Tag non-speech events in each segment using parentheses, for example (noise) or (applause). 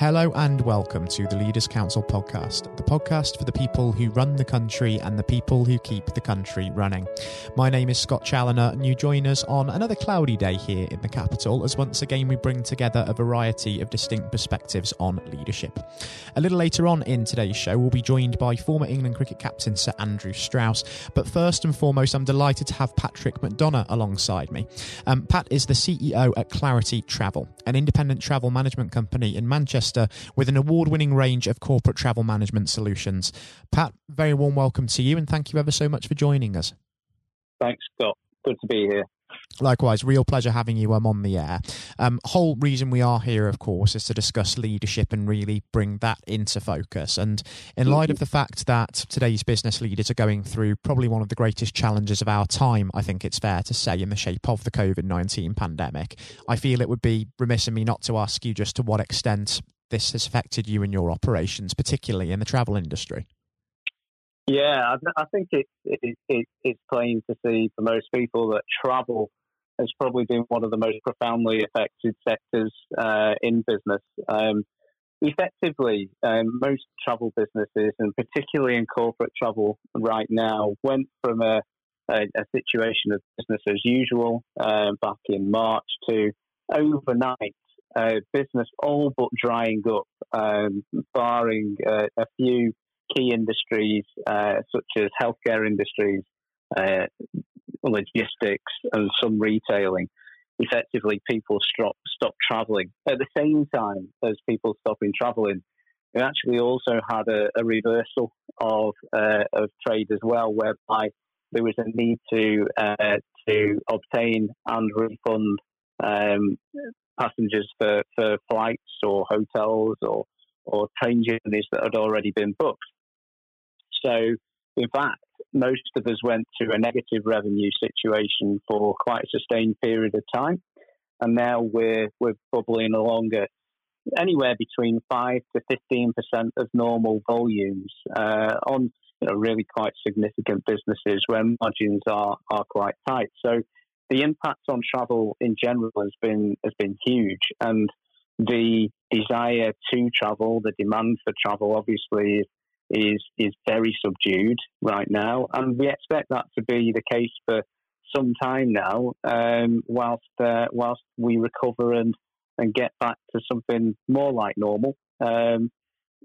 Hello and welcome to the Leaders Council podcast, the podcast for the people who run the country and the people who keep the country running. My name is Scott Challoner, and you join us on another cloudy day here in the capital as once again we bring together a variety of distinct perspectives on leadership. A little later on in today's show, we'll be joined by former England cricket captain Sir Andrew Strauss. But first and foremost, I'm delighted to have Patrick McDonagh alongside me. Um, Pat is the CEO at Clarity Travel, an independent travel management company in Manchester with an award winning range of corporate travel management solutions. Pat, very warm welcome to you and thank you ever so much for joining us. Thanks, Scott. Good to be here. Likewise, real pleasure having you I'm on the air. Um, whole reason we are here, of course, is to discuss leadership and really bring that into focus. And in light of the fact that today's business leaders are going through probably one of the greatest challenges of our time, I think it's fair to say, in the shape of the COVID 19 pandemic, I feel it would be remiss of me not to ask you just to what extent this has affected you and your operations, particularly in the travel industry. Yeah, I, think it, it, it, it's plain to see for most people that travel has probably been one of the most profoundly affected sectors uh, in business. Um, effectively, um, most travel businesses, and particularly in corporate travel right now, went from a, a, a situation of business as usual uh, back in March to overnight uh, business all but drying up, um, barring uh, a few key industries uh, such as healthcare industries, uh, logistics, and some retailing. Effectively, people stop stop travelling. At the same time as people stopping travelling, we actually also had a, a reversal of uh, of trade as well, whereby there was a need to to obtain and refund um, passengers for, for flights or hotels or or train journeys that had already been booked. So, in fact, most of us went through a negative revenue situation for quite a sustained period of time, and now we're we're bubbling along at anywhere between five to fifteen percent of normal volumes uh, on you know really quite significant businesses where margins are are quite tight. So the impact on travel in general has been has been huge, and the desire to travel, the demand for travel, obviously is is very subdued right now, and we expect that to be the case for some time now, um, whilst uh, whilst we recover and and get back to something more like normal. Um,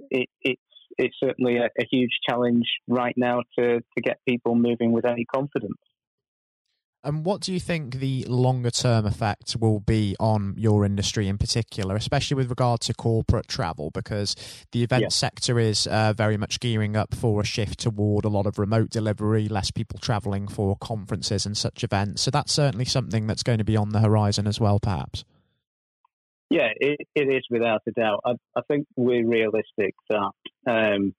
it, it's it's certainly a, a huge challenge right now to to get people moving with any confidence. And what do you think the longer term effect will be on your industry in particular, especially with regard to corporate travel? Because the event yeah. sector is uh, very much gearing up for a shift toward a lot of remote delivery, less people traveling for conferences and such events. So that's certainly something that's going to be on the horizon as well, perhaps. Yeah, it, it is without a doubt. I, I think we're realistic that um,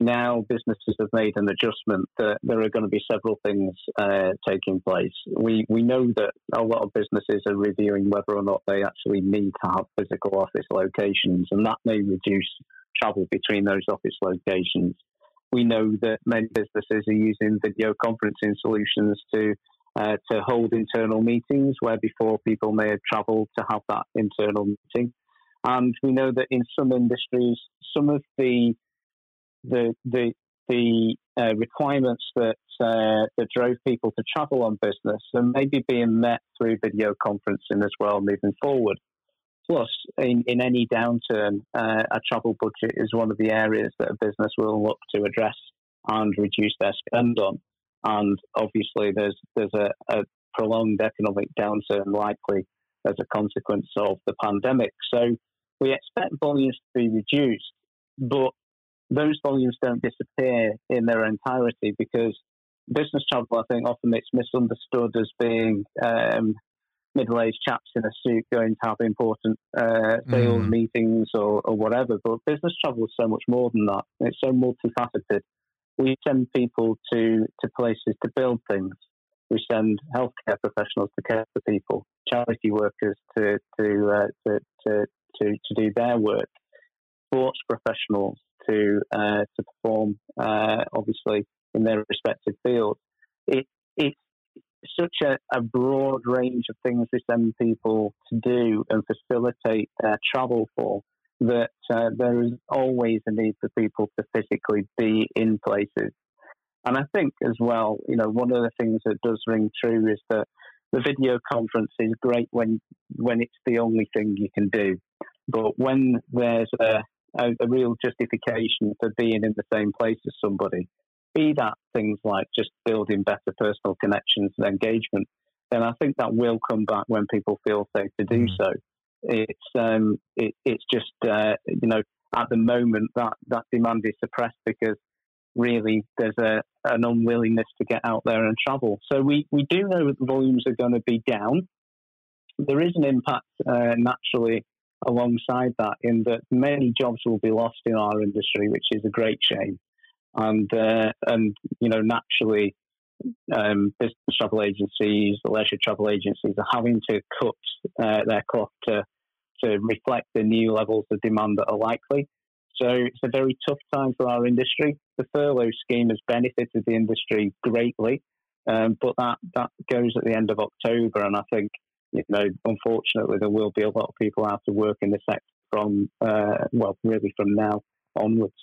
now businesses have made an adjustment that there are going to be several things uh, taking place. We we know that a lot of businesses are reviewing whether or not they actually need to have physical office locations, and that may reduce travel between those office locations. We know that many businesses are using video conferencing solutions to uh, to hold internal meetings where before people may have travelled to have that internal meeting. And we know that in some industries, some of the the the the uh, requirements that uh, that drove people to travel on business and maybe being met through video conferencing as well moving forward. Plus, in, in any downturn, uh, a travel budget is one of the areas that a business will look to address and reduce their spend on. And obviously, there's there's a, a prolonged economic downturn likely as a consequence of the pandemic. So we expect volumes to be reduced, but those volumes don't disappear in their entirety because business travel, I think, often it's misunderstood as being um, middle-aged chaps in a suit going to have important uh, sales mm. meetings or, or, whatever. But business travel is so much more than that. It's so multifaceted. We send people to, to places to build things. We send healthcare professionals to care for people, charity workers to to, uh, to, to, to to do their work, sports professionals to uh, to perform, uh, obviously in their respective fields. It, it's such a, a, broad range of things we send people to do and facilitate their travel for that uh, there is always a need for people to physically be in places. And I think as well, you know, one of the things that does ring true is that the video conference is great when when it's the only thing you can do, but when there's a, a, a real justification for being in the same place as somebody, be that things like just building better personal connections and engagement, then I think that will come back when people feel safe to do mm. so. It's um, it, it's just uh, you know at the moment that that demand is suppressed because really there's a an unwillingness to get out there and travel. So we we do know that the volumes are going to be down. There is an impact uh, naturally alongside that in that many jobs will be lost in our industry, which is a great shame. And uh, and you know naturally um, business travel agencies, the leisure travel agencies are having to cut uh, their cloth to, to reflect the new levels of demand that are likely. So it's a very tough time for our industry. The furlough scheme has benefited the industry greatly, um, but that, that goes at the end of October, and I think you know unfortunately there will be a lot of people out of work in the sector from uh, well really from now onwards.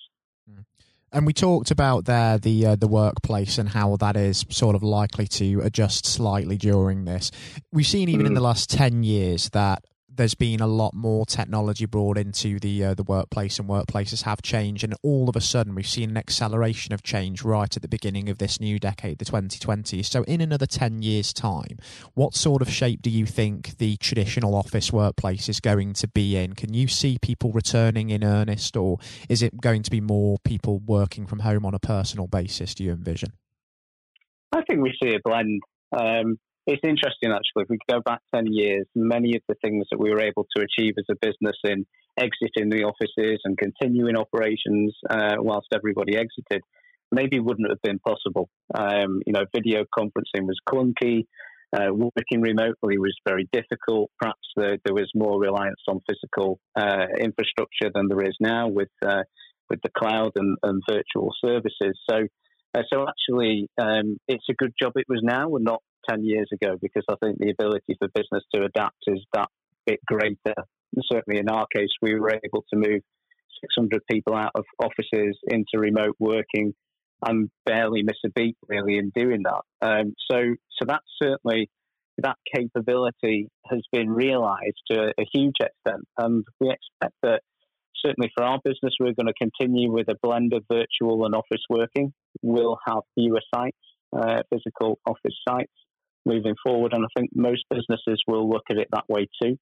Mm. And we talked about there the uh, the workplace and how that is sort of likely to adjust slightly during this. We've seen even mm. in the last ten years that there's been a lot more technology brought into the uh, the workplace, and workplaces have changed. And all of a sudden, we've seen an acceleration of change right at the beginning of this new decade, the 2020s. So, in another 10 years' time, what sort of shape do you think the traditional office workplace is going to be in? Can you see people returning in earnest, or is it going to be more people working from home on a personal basis? Do you envision? I think we see a blend. Um, it's interesting actually. If we go back 10 years, many of the things that we were able to achieve as a business in exiting the offices and continuing operations uh, whilst everybody exited maybe wouldn't have been possible. Um, you know, video conferencing was clunky. Uh, working remotely was very difficult. Perhaps the, there was more reliance on physical uh, infrastructure than there is now with uh, with the cloud and, and virtual services. So, uh, so actually, um, it's a good job it was now and not 10 years ago because I think the ability for business to adapt is that bit greater. And certainly in our case, we were able to move 600 people out of offices into remote working and barely miss a beat really in doing that. Um, so, so that's certainly that capability has been realised to a huge extent, and we expect that certainly for our business, we're going to continue with a blend of virtual and office working. We'll have fewer sites, uh, physical office sites, moving forward. And I think most businesses will look at it that way too.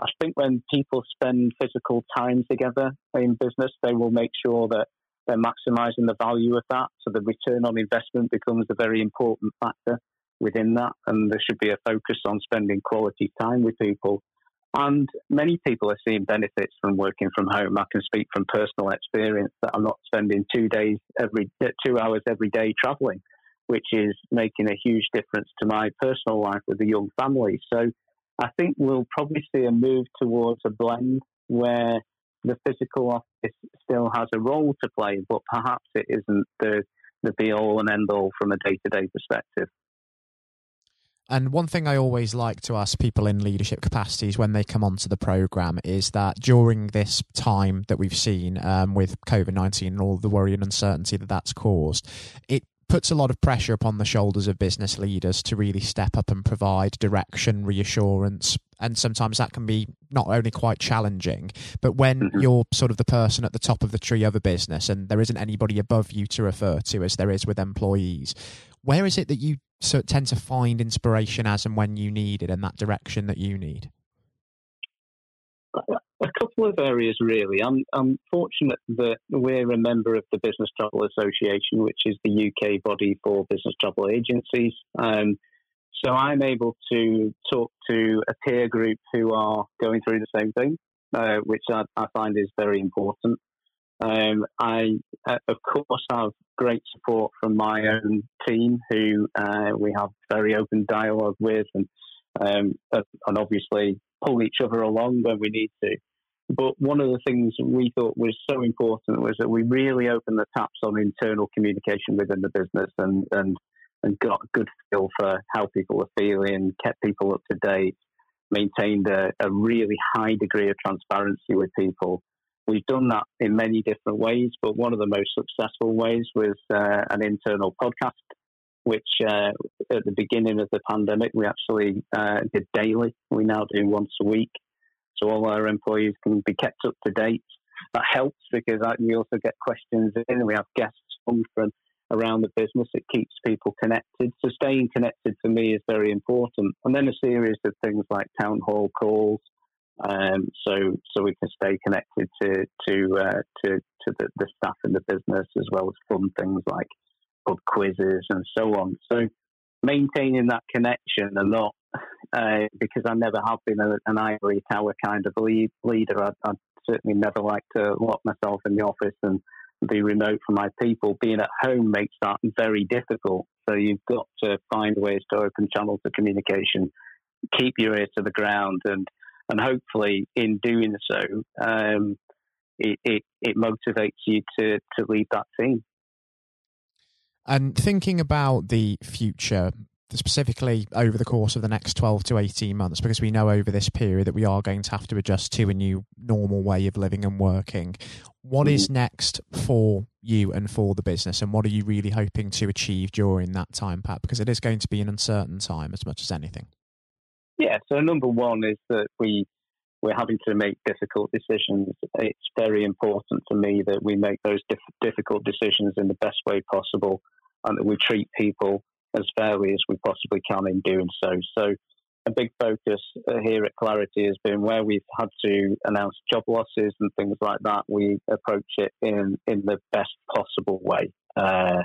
I think when people spend physical time together in business, they will make sure that they're maximizing the value of that. So the return on investment becomes a very important factor within that. And there should be a focus on spending quality time with people. And many people are seeing benefits from working from home. I can speak from personal experience that I'm not spending two days every two hours every day traveling which is making a huge difference to my personal life with a young family. So I think we'll probably see a move towards a blend where the physical office still has a role to play, but perhaps it isn't the, the be all and end all from a day to day perspective. And one thing I always like to ask people in leadership capacities when they come onto the program is that during this time that we've seen um, with COVID 19 and all the worry and uncertainty that that's caused, it puts a lot of pressure upon the shoulders of business leaders to really step up and provide direction, reassurance, and sometimes that can be not only quite challenging, but when mm-hmm. you're sort of the person at the top of the tree of a business and there isn't anybody above you to refer to as there is with employees, where is it that you so tend to find inspiration as and when you need it and that direction that you need? A couple of areas, really. I'm, I'm fortunate that we're a member of the Business Travel Association, which is the UK body for business travel agencies. Um, so I'm able to talk to a peer group who are going through the same thing, uh, which I, I, find is very important. Um, I, uh, of course, have great support from my own team, who uh, we have very open dialogue with, and um, and obviously pull each other along when we need to. But one of the things we thought was so important was that we really opened the taps on internal communication within the business and, and, and got a good feel for how people are feeling, kept people up to date, maintained a, a really high degree of transparency with people. we've done that in many different ways, but one of the most successful ways was uh, an internal podcast, which uh, at the beginning of the pandemic we actually uh, did daily. We now do once a week, so all our employees can be kept up to date. That helps because we also get questions in. We have guests from around the business. It keeps people connected. So staying connected for me is very important. And then a series of things like town hall calls, um, so so we can stay connected to to uh, to, to the, the, staff in the business as well as fun things like pub quizzes and so on. So maintaining that connection a lot uh, because I never have been a, an ivory tower kind of lead, leader. I, I certainly never like to lock myself in the office and be remote from my people. Being at home makes that very difficult. So you've got to find ways to open channels of communication, keep your ear to the ground, and and hopefully in doing so, um, it, it, it motivates you to to lead that team. And thinking about the future, specifically over the course of the next 12 to 18 months, because we know over this period that we are going to have to adjust to a new normal way of living and working. What mm. is next for you and for the business, and what are you really hoping to achieve during that time, Pat? Because it is going to be an uncertain time as much as anything. Yeah, so number one is that we we're having to make difficult decisions. It's very important for me that we make those difficult decisions in the best way possible, and that we treat people as fairly as we possibly can in doing so. So, a big focus uh, here at Clarity has been where we've had to announce job losses and things like that. We approach it in in the best possible way. Uh,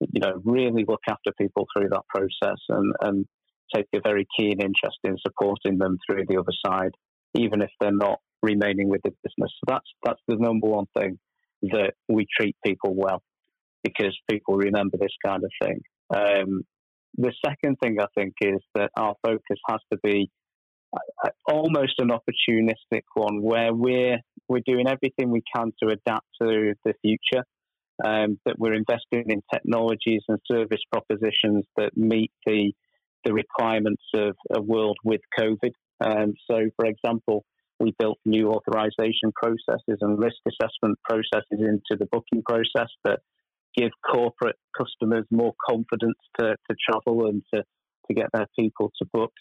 you know, really look after people through that process and, and take a very keen interest in supporting them through the other side, even if they're not remaining with the business. So that's that's the number one thing that we treat people well because people remember this kind of thing. Um, the second thing I think is that our focus has to be uh, almost an opportunistic one where we're we're doing everything we can to adapt to the future. Um, that we're investing in technologies and service propositions that meet the the requirements of a world with COVID. Um, so, for example, we built new authorization processes and risk assessment processes into the booking process that give corporate customers more confidence to, to travel and to, to get their people to book.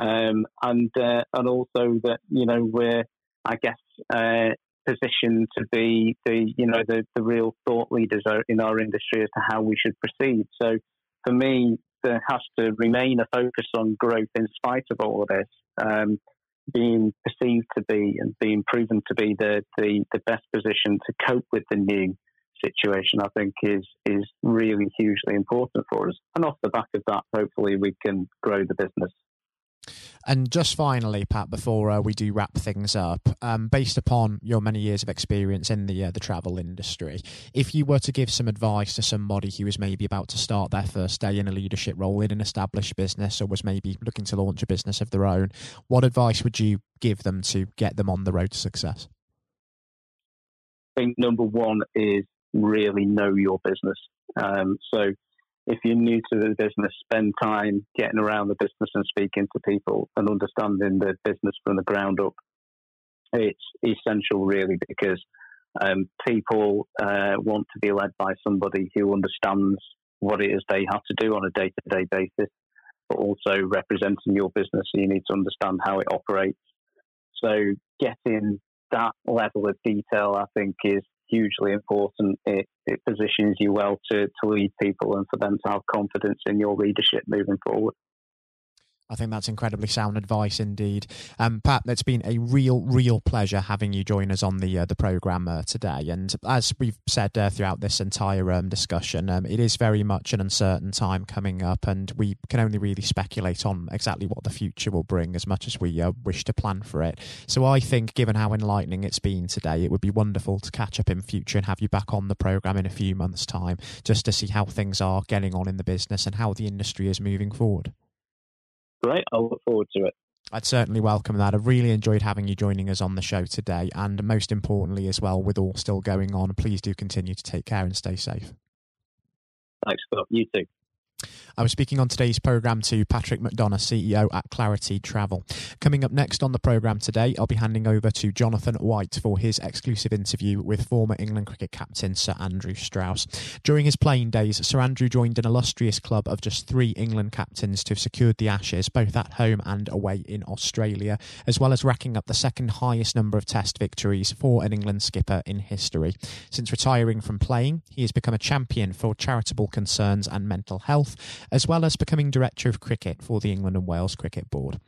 Um, and uh, and also that you know we're I guess uh, positioned to be the you know the, the real thought leaders in our industry as to how we should proceed. So for me, there has to remain a focus on growth in spite of all of this. Um, being perceived to be and being proven to be the, the, the best position to cope with the new situation, I think is is really hugely important for us. And off the back of that, hopefully we can grow the business. And just finally, Pat, before uh, we do wrap things up, um, based upon your many years of experience in the uh, the travel industry, if you were to give some advice to somebody who was maybe about to start their first day in a leadership role in an established business, or was maybe looking to launch a business of their own, what advice would you give them to get them on the road to success? I think number one is really know your business. Um, so if you're new to the business, spend time getting around the business and speaking to people and understanding the business from the ground up. It's essential, really, because um, people uh, want to be led by somebody who understands what it is they have to do on a day to day basis, but also representing your business. So you need to understand how it operates. So getting that level of detail, I think, is hugely important. It, it positions you well to, to lead people and for them to have confidence in your leadership moving forward. I think that's incredibly sound advice indeed. Um, Pat, it's been a real, real pleasure having you join us on the uh, the program uh, today. And as we've said uh, throughout this entire um, discussion, um, it is very much an uncertain time coming up, and we can only really speculate on exactly what the future will bring as much as we uh, wish to plan for it. So I think, given how enlightening it's been today, it would be wonderful to catch up in future and have you back on the program in a few months' time, just to see how things are getting on in the business and how the industry is moving forward. Great. I'll look forward to it. I'd certainly welcome that. I've really enjoyed having you joining us on the show today. And most importantly, as well, with all still going on, please do continue to take care and stay safe. Thanks, Scott. You too. I was speaking on today's programme to Patrick McDonagh, CEO at Clarity Travel. Coming up next on the programme today, I'll be handing over to Jonathan White for his exclusive interview with former England cricket captain Sir Andrew Strauss. During his playing days, Sir Andrew joined an illustrious club of just three England captains to have secured the Ashes, both at home and away in Australia, as well as racking up the second highest number of Test victories for an England skipper in history. Since retiring from playing, he has become a champion for charitable concerns and mental health as well as becoming Director of Cricket for the England and Wales Cricket Board.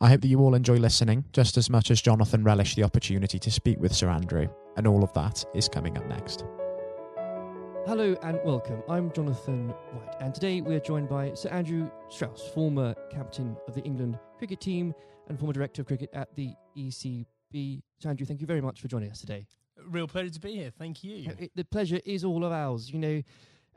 I hope that you all enjoy listening just as much as Jonathan relished the opportunity to speak with Sir Andrew, and all of that is coming up next. Hello and welcome. I'm Jonathan White, and today we are joined by Sir Andrew Strauss, former captain of the England cricket team and former director of cricket at the ECB. Sir Andrew, thank you very much for joining us today. Real pleasure to be here. Thank you. Uh, it, the pleasure is all of ours. You know,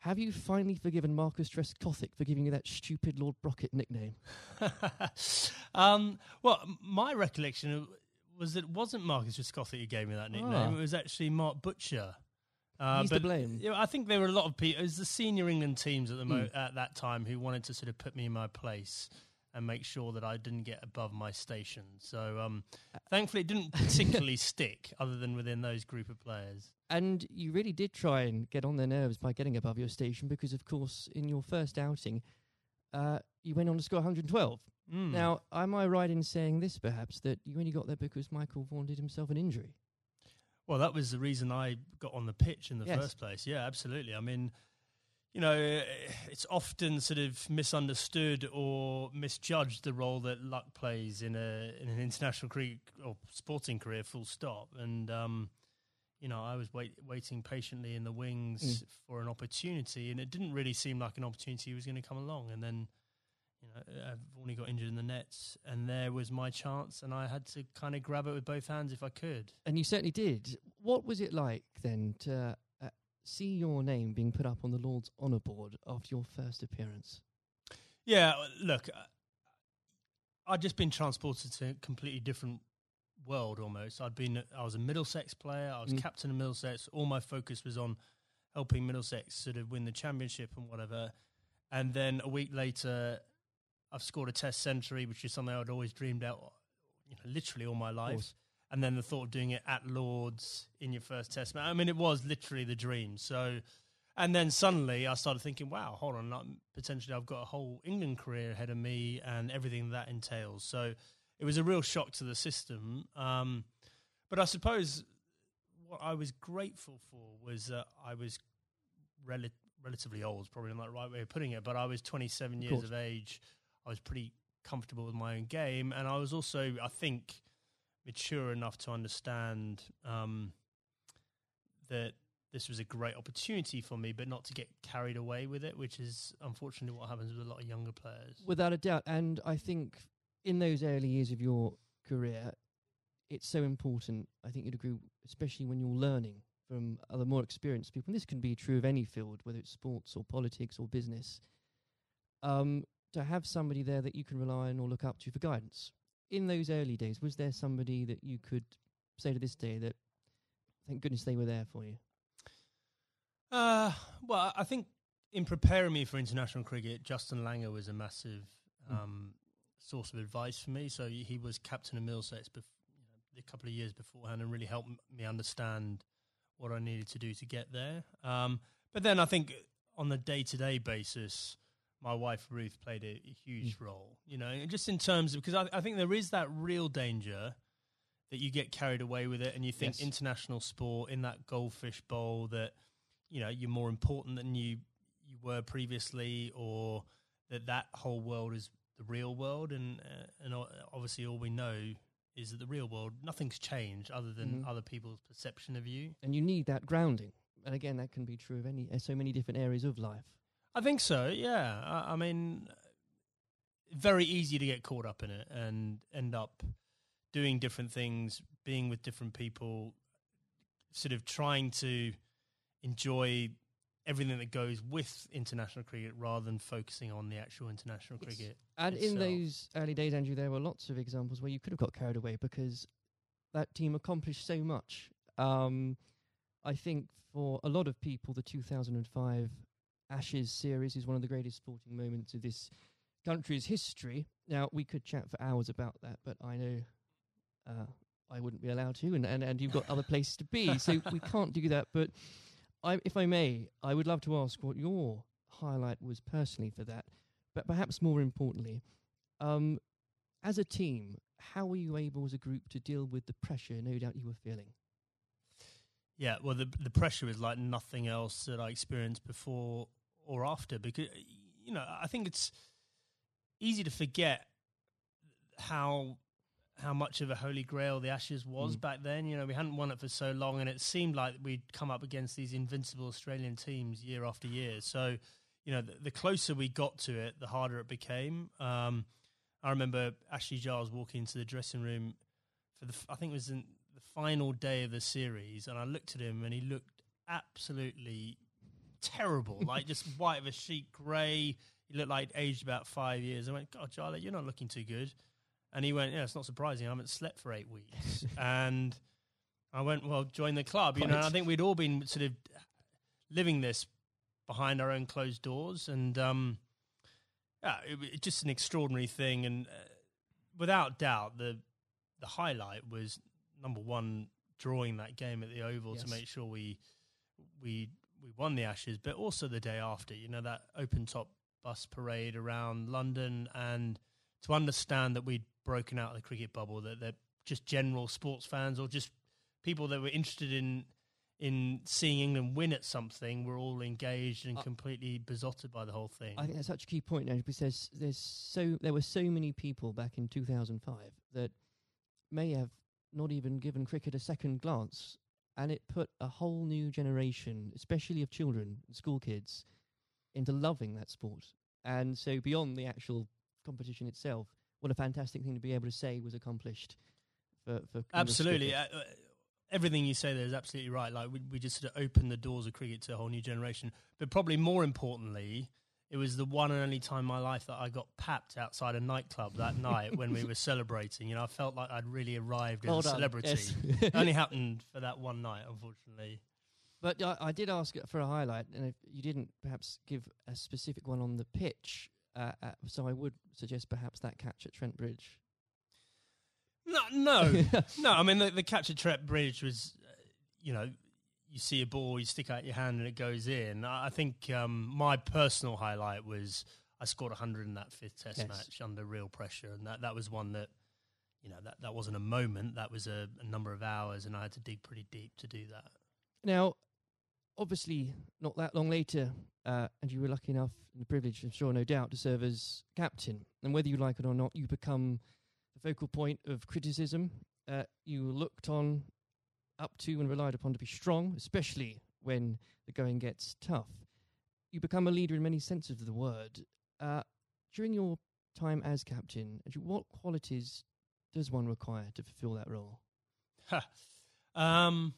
have you finally forgiven Marcus Trescothick for giving you that stupid Lord Brocket nickname? (laughs) um, well, my recollection was it wasn't Marcus Trescothick who gave me that nickname. Ah. It was actually Mark Butcher. Uh, He's but, to blame. You know, I think there were a lot of people. It was the senior England teams at the mo- mm. at that time who wanted to sort of put me in my place and make sure that I didn't get above my station. So um, thankfully, it didn't (laughs) particularly stick, other than within those group of players. And you really did try and get on their nerves by getting above your station, because of course, in your first outing, uh, you went on to score 112. Mm. Now, am I right in saying this, perhaps, that you only got there because Michael Vaughan did himself an injury? Well, that was the reason I got on the pitch in the yes. first place. Yeah, absolutely. I mean, you know, it's often sort of misunderstood or misjudged the role that luck plays in a in an international career or sporting career. Full stop. And um, you know, I was wait, waiting patiently in the wings mm. for an opportunity, and it didn't really seem like an opportunity was going to come along. And then, you know, I've only got injured in the nets, and there was my chance, and I had to kind of grab it with both hands if I could. And you certainly did. What was it like then to uh, see your name being put up on the Lord's Honour Board after your first appearance? Yeah, look, I'd just been transported to a completely different world almost. I'd been, I was a Middlesex player, I was mm. captain of Middlesex. All my focus was on helping Middlesex sort of win the championship and whatever. And then a week later, I've scored a Test century, which is something I'd always dreamed out, you know, literally all my life and then the thought of doing it at Lords in your first test match. I mean, it was literally the dream. So, and then suddenly I started thinking, wow, hold on, potentially I've got a whole England career ahead of me and everything that entails. So it was a real shock to the system. Um, but I suppose what I was grateful for was that I was rel- relatively old, probably not the right way of putting it, but I was 27 years of, of age. I was pretty comfortable with my own game. And I was also, I think, mature enough to understand um, that this was a great opportunity for me, but not to get carried away with it, which is unfortunately what happens with a lot of younger players. Without a doubt. And I think in those early years of your career, it's so important, I think you'd agree, especially when you're learning from other more experienced people. And this can be true of any field, whether it's sports or politics or business. Um, to have somebody there that you can rely on or look up to for guidance in those early days, was there somebody that you could say to this day that, thank goodness they were there for you? Uh, well, I think in preparing me for international cricket, Justin Langer was a massive hmm. um. Source of advice for me. So he was captain of Middlesex bef- you know, a couple of years beforehand and really helped me understand what I needed to do to get there. Um, but then I think on the day to day basis, my wife Ruth played a, a huge mm. role. You know, and just in terms of because I, I, think there is that real danger that you get carried away with it, and you think yes. international sport in that goldfish bowl that you know you're more important than you you were previously, or that that whole world is the real world, and uh, and obviously all we know is that the real world nothing's changed other than mm-hmm. other people's perception of you, and you need that grounding. And again, that can be true of any uh, so many different areas of life. I think so. Yeah. I, I, mean, very easy to get caught up in it and end up doing different things, being with different people, sort of trying to enjoy everything that goes with international cricket rather than focusing on the actual international Yes. cricket. And in those early days, Andrew, there were lots of examples where you could have got carried away because that team accomplished so much. Um, I think for a lot of people, the 2005 Ashes series is one of the greatest sporting moments of this country's history. Now, we could chat for hours about that, but I know uh, I wouldn't be allowed to, and, and, and you've got other (laughs) places to be, so we can't do that. But I, if I may, I would love to ask what your highlight was personally for that, but perhaps more importantly, um, as a team, how were you able as a group to deal with the pressure no doubt you were feeling? Yeah, well, the the pressure is like nothing else that I experienced before or after because you know I think it's easy to forget how how much of a holy grail the Ashes was Mm. back then. You know, we hadn't won it for so long, and it seemed like we'd come up against these invincible Australian teams year after year. So, you know, the, the closer we got to it, the harder it became. Um, I remember Ashley Giles walking into the dressing room for the I think it was in the final day of the series, and I looked at him, and he looked absolutely terrible, like just (laughs) white of a sheet, grey. He looked like aged about five years. I went, God, Charlie, you're not looking too good. And he went, Yeah, it's not surprising. I haven't slept for eight weeks. (laughs) and I went, Well, join the club. You know. I think we'd all been sort of living this behind our own closed doors. And um, yeah, it, was just an extraordinary thing. And uh, without doubt, the the highlight was number one, drawing that game at the Oval Yes. to make sure we we we won the Ashes, but also the day after. You know that open top bus parade around London, and to understand that we'd broken out of the cricket bubble, that they're just general sports fans or just people that were interested in in seeing England win at something were all engaged and completely besotted by the whole thing. I think that's such a key point now because there's, there's so there were so many people back in 2005 that may have not even given cricket a second glance, and it put a whole new generation, especially of children, school kids, into loving that sport. And so beyond the actual competition itself, what a fantastic thing to be able to say was accomplished for for Absolutely. Uh, uh, everything you say there is absolutely right. Like we, we just sort of opened the doors of cricket to a whole new generation. But probably more importantly, it was the one and only time in my life that I got papped outside a nightclub that (laughs) night when we were celebrating. You know, I felt like I'd really arrived as Well a celebrity. yes. it only (laughs) happened for that one night, unfortunately. But I, I did ask for a highlight, and if you didn't perhaps give a specific one on the pitch, uh, uh, so I would suggest perhaps that catch at Trent Bridge. No, no, (laughs) no. I mean, the, the catch at Trent Bridge was, uh, you know, you see a ball, you stick out your hand, and it goes in. I I think um, my personal highlight was I scored 100 in that fifth Test Yes. match under real pressure, and that, that was one that, you know, that, that wasn't a moment. That was a, a number of hours, and I had to dig pretty deep to do that. Now, obviously, not that long later, uh, and you were lucky enough and privileged, I'm sure, no doubt, to serve as captain. And whether you like it or not, you become the focal point of criticism. Uh, you looked on, up to, and relied upon to be strong, especially when the going gets tough. You become a leader in many senses of the word. Uh, during your time as captain, what qualities does one require to fulfill that role? um,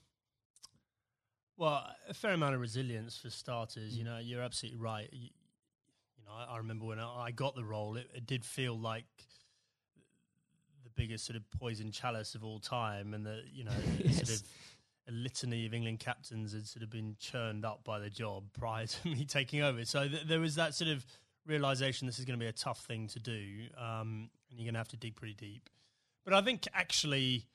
well, a fair amount of resilience for starters. You Mm. know, you're absolutely right. You, you know, I, I remember when I, I got the role, it, it did feel like the biggest sort of poison chalice of all time, and the you know (laughs) sort of a litany of England captains had sort of been churned up by the job prior to (laughs) me taking over. So th- there was that sort of realization this is going to be a tough thing to do, um, and you're going to have to dig pretty deep. But I think actually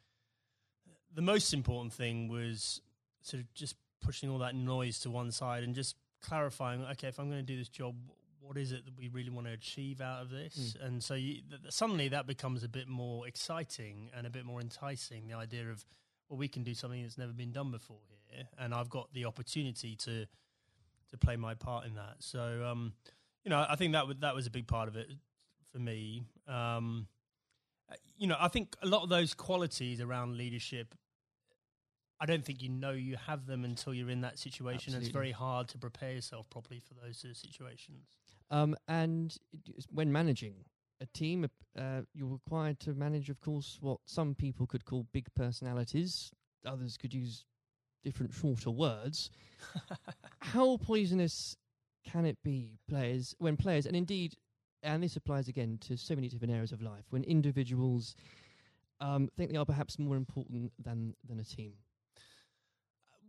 the most important thing was sort of just pushing all that noise to one side and just clarifying, okay, if I'm going to do this job, what is it that we really want to achieve out of this? And so you, th- suddenly that becomes a bit more exciting and a bit more enticing. The idea of, well, we can do something that's never been done before here, and I've got the opportunity to to play my part in that. So, um, you know, I think that would, that was a big part of it for me. Um, uh, you know, I think a lot of those qualities around leadership, I don't think you know you have them until you're in that situation. It's very hard to prepare yourself properly for those sort of situations. Um, and when managing a team. Uh, you're required to manage, of course, what some people could call big personalities. Others could use different, shorter words. (laughs) How poisonous can it be, players, when players, and indeed, and this applies again to so many different areas of life, when individuals um, think they are perhaps more important than than a team?